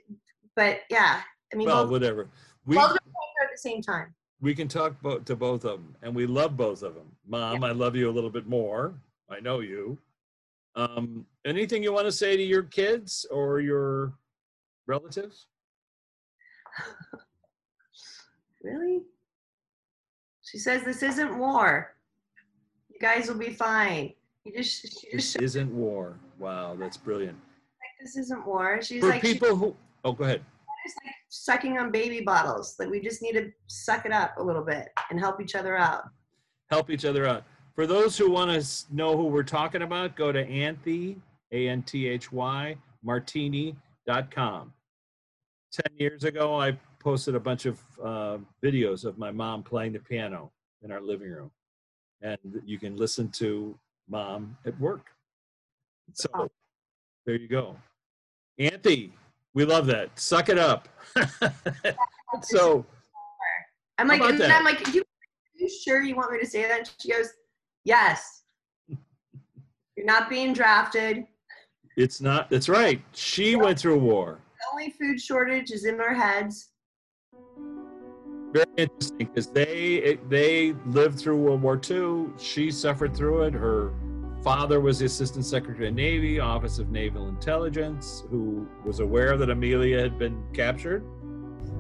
but yeah, I mean,
Well,
both,
whatever. We
both of them at the same time.
we can talk bo- to both of them, and we love both of them. Mom, I love you a little bit more. I know you. Um, anything you want to say to your kids or your relatives? <laughs>
Really? She says this isn't war. You guys will be fine. You just, she just
This isn't war. Wow, that's brilliant.
This isn't war. She's
For
like
people who, oh, go ahead.
just like sucking on baby bottles. Like we just need to suck it up a little bit and help each other out.
Help each other out. For those who want to know who we're talking about, go to Anthy, A N T H Y, martini.com. 10 years ago, I posted a bunch of uh, videos of my mom playing the piano in our living room. And you can listen to mom at work. So there you go. Anthy, We love that. Suck it up. <laughs> so
I'm like, and
that?
I'm like, you, you sure you want me to say that? And she goes, yes. You're not being drafted.
it's not. That's right. She went through a war.
The only food shortage is in our heads.
Very interesting because they they lived through World War II. She suffered through it. Her father was the Assistant Secretary of Navy, Office of Naval Intelligence, who was aware that Amelia had been captured.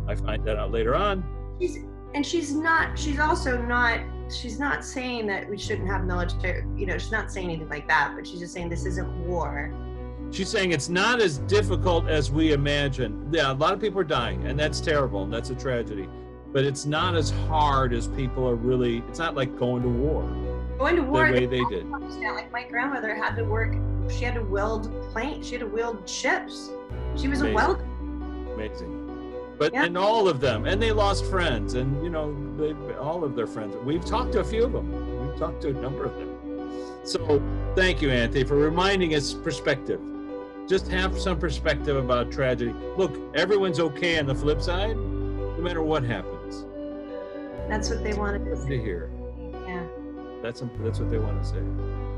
I find that out later on.
She's and she's not. She's also not. She's not saying that we shouldn't have military. You know, she's not saying anything like that. But she's just saying this isn't war.
She's saying it's not as difficult as we imagine. Yeah, a lot of people are dying, and that's terrible, and that's a tragedy. But it's not as hard as people are really. It's not like going to war
Going to
the
war.
way
they
did.
Like my grandmother had to work. She had to weld planes. She had to weld ships. She was
Amazing.
a welder.
Amazing. But
Yeah.
and all of them, and they lost friends, and you know, they all of their friends. We've talked to a few of them. We've talked to a number of them. So thank you, Anthy, for reminding us perspective. Just have some perspective about tragedy. Look, everyone's okay on the flip side, no matter what happens.
That's what they wanted to
to hear. That's that's what they want to say.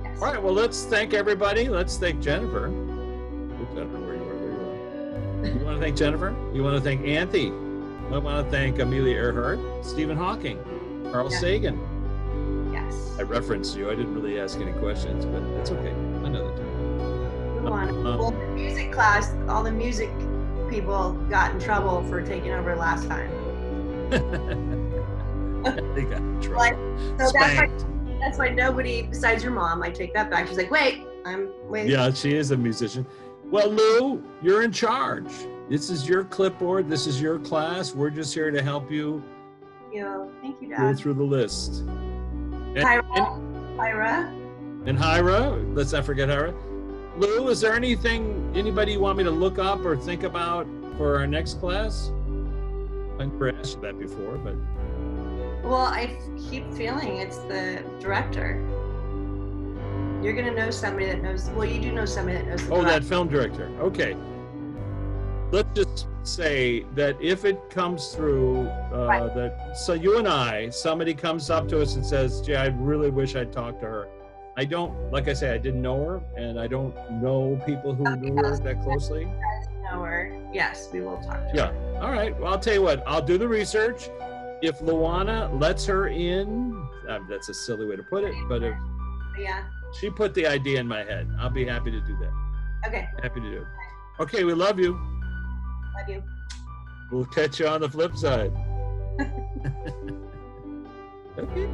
Yes.
All right. Well, let's thank everybody. Let's thank Jennifer. Oops, I don't know where you are. There you are. You want to thank Jennifer? You want to thank Anthy? I want to thank Amelia Earhart, Stephen Hawking, Carl. Sagan.
Yes.
I referenced you. I didn't really ask any questions, but that's okay. Another time.
Move on.
Um,
well, the music class, all the music people got in trouble for taking over last time. <laughs>
they got in trouble.
Like, So that's
Spanked.
That's why nobody besides your mom, I take that back. She's like, wait, I'm wait.
Yeah, she is a musician. Well, Lou, you're in charge. This is your clipboard. This is your class. We're just here to help you
You thank you, Dad.
go through the list. And,
Tyra, Tyra.
and Hira, let's not forget Hira. Lou, is there anything anybody you want me to look up or think about for our next class? I've never asked you that before, but
Well, I keep feeling it's the director. You're gonna know somebody that knows. Well, you do know somebody that knows. The
oh, that film director. Okay. Let's just say that if it comes through, uh,
Right.
that so you and I, somebody comes up to us and says, "Gee, I really wish I'd talked to her." I don't, like I say, I didn't know her, and I don't know people who knew her that closely.
know her. Yes, we will talk to
Yeah.
her. Yeah.
All right. Well, I'll tell you what. I'll do the research. If Luana lets her in, uh, that's a silly way to put it, but if
Yeah.
she put the idea in my head, I'll be happy to do that.
Okay.
Happy to do. it. Okay. We love you.
Love you.
We'll catch you on the flip side. <laughs> okay.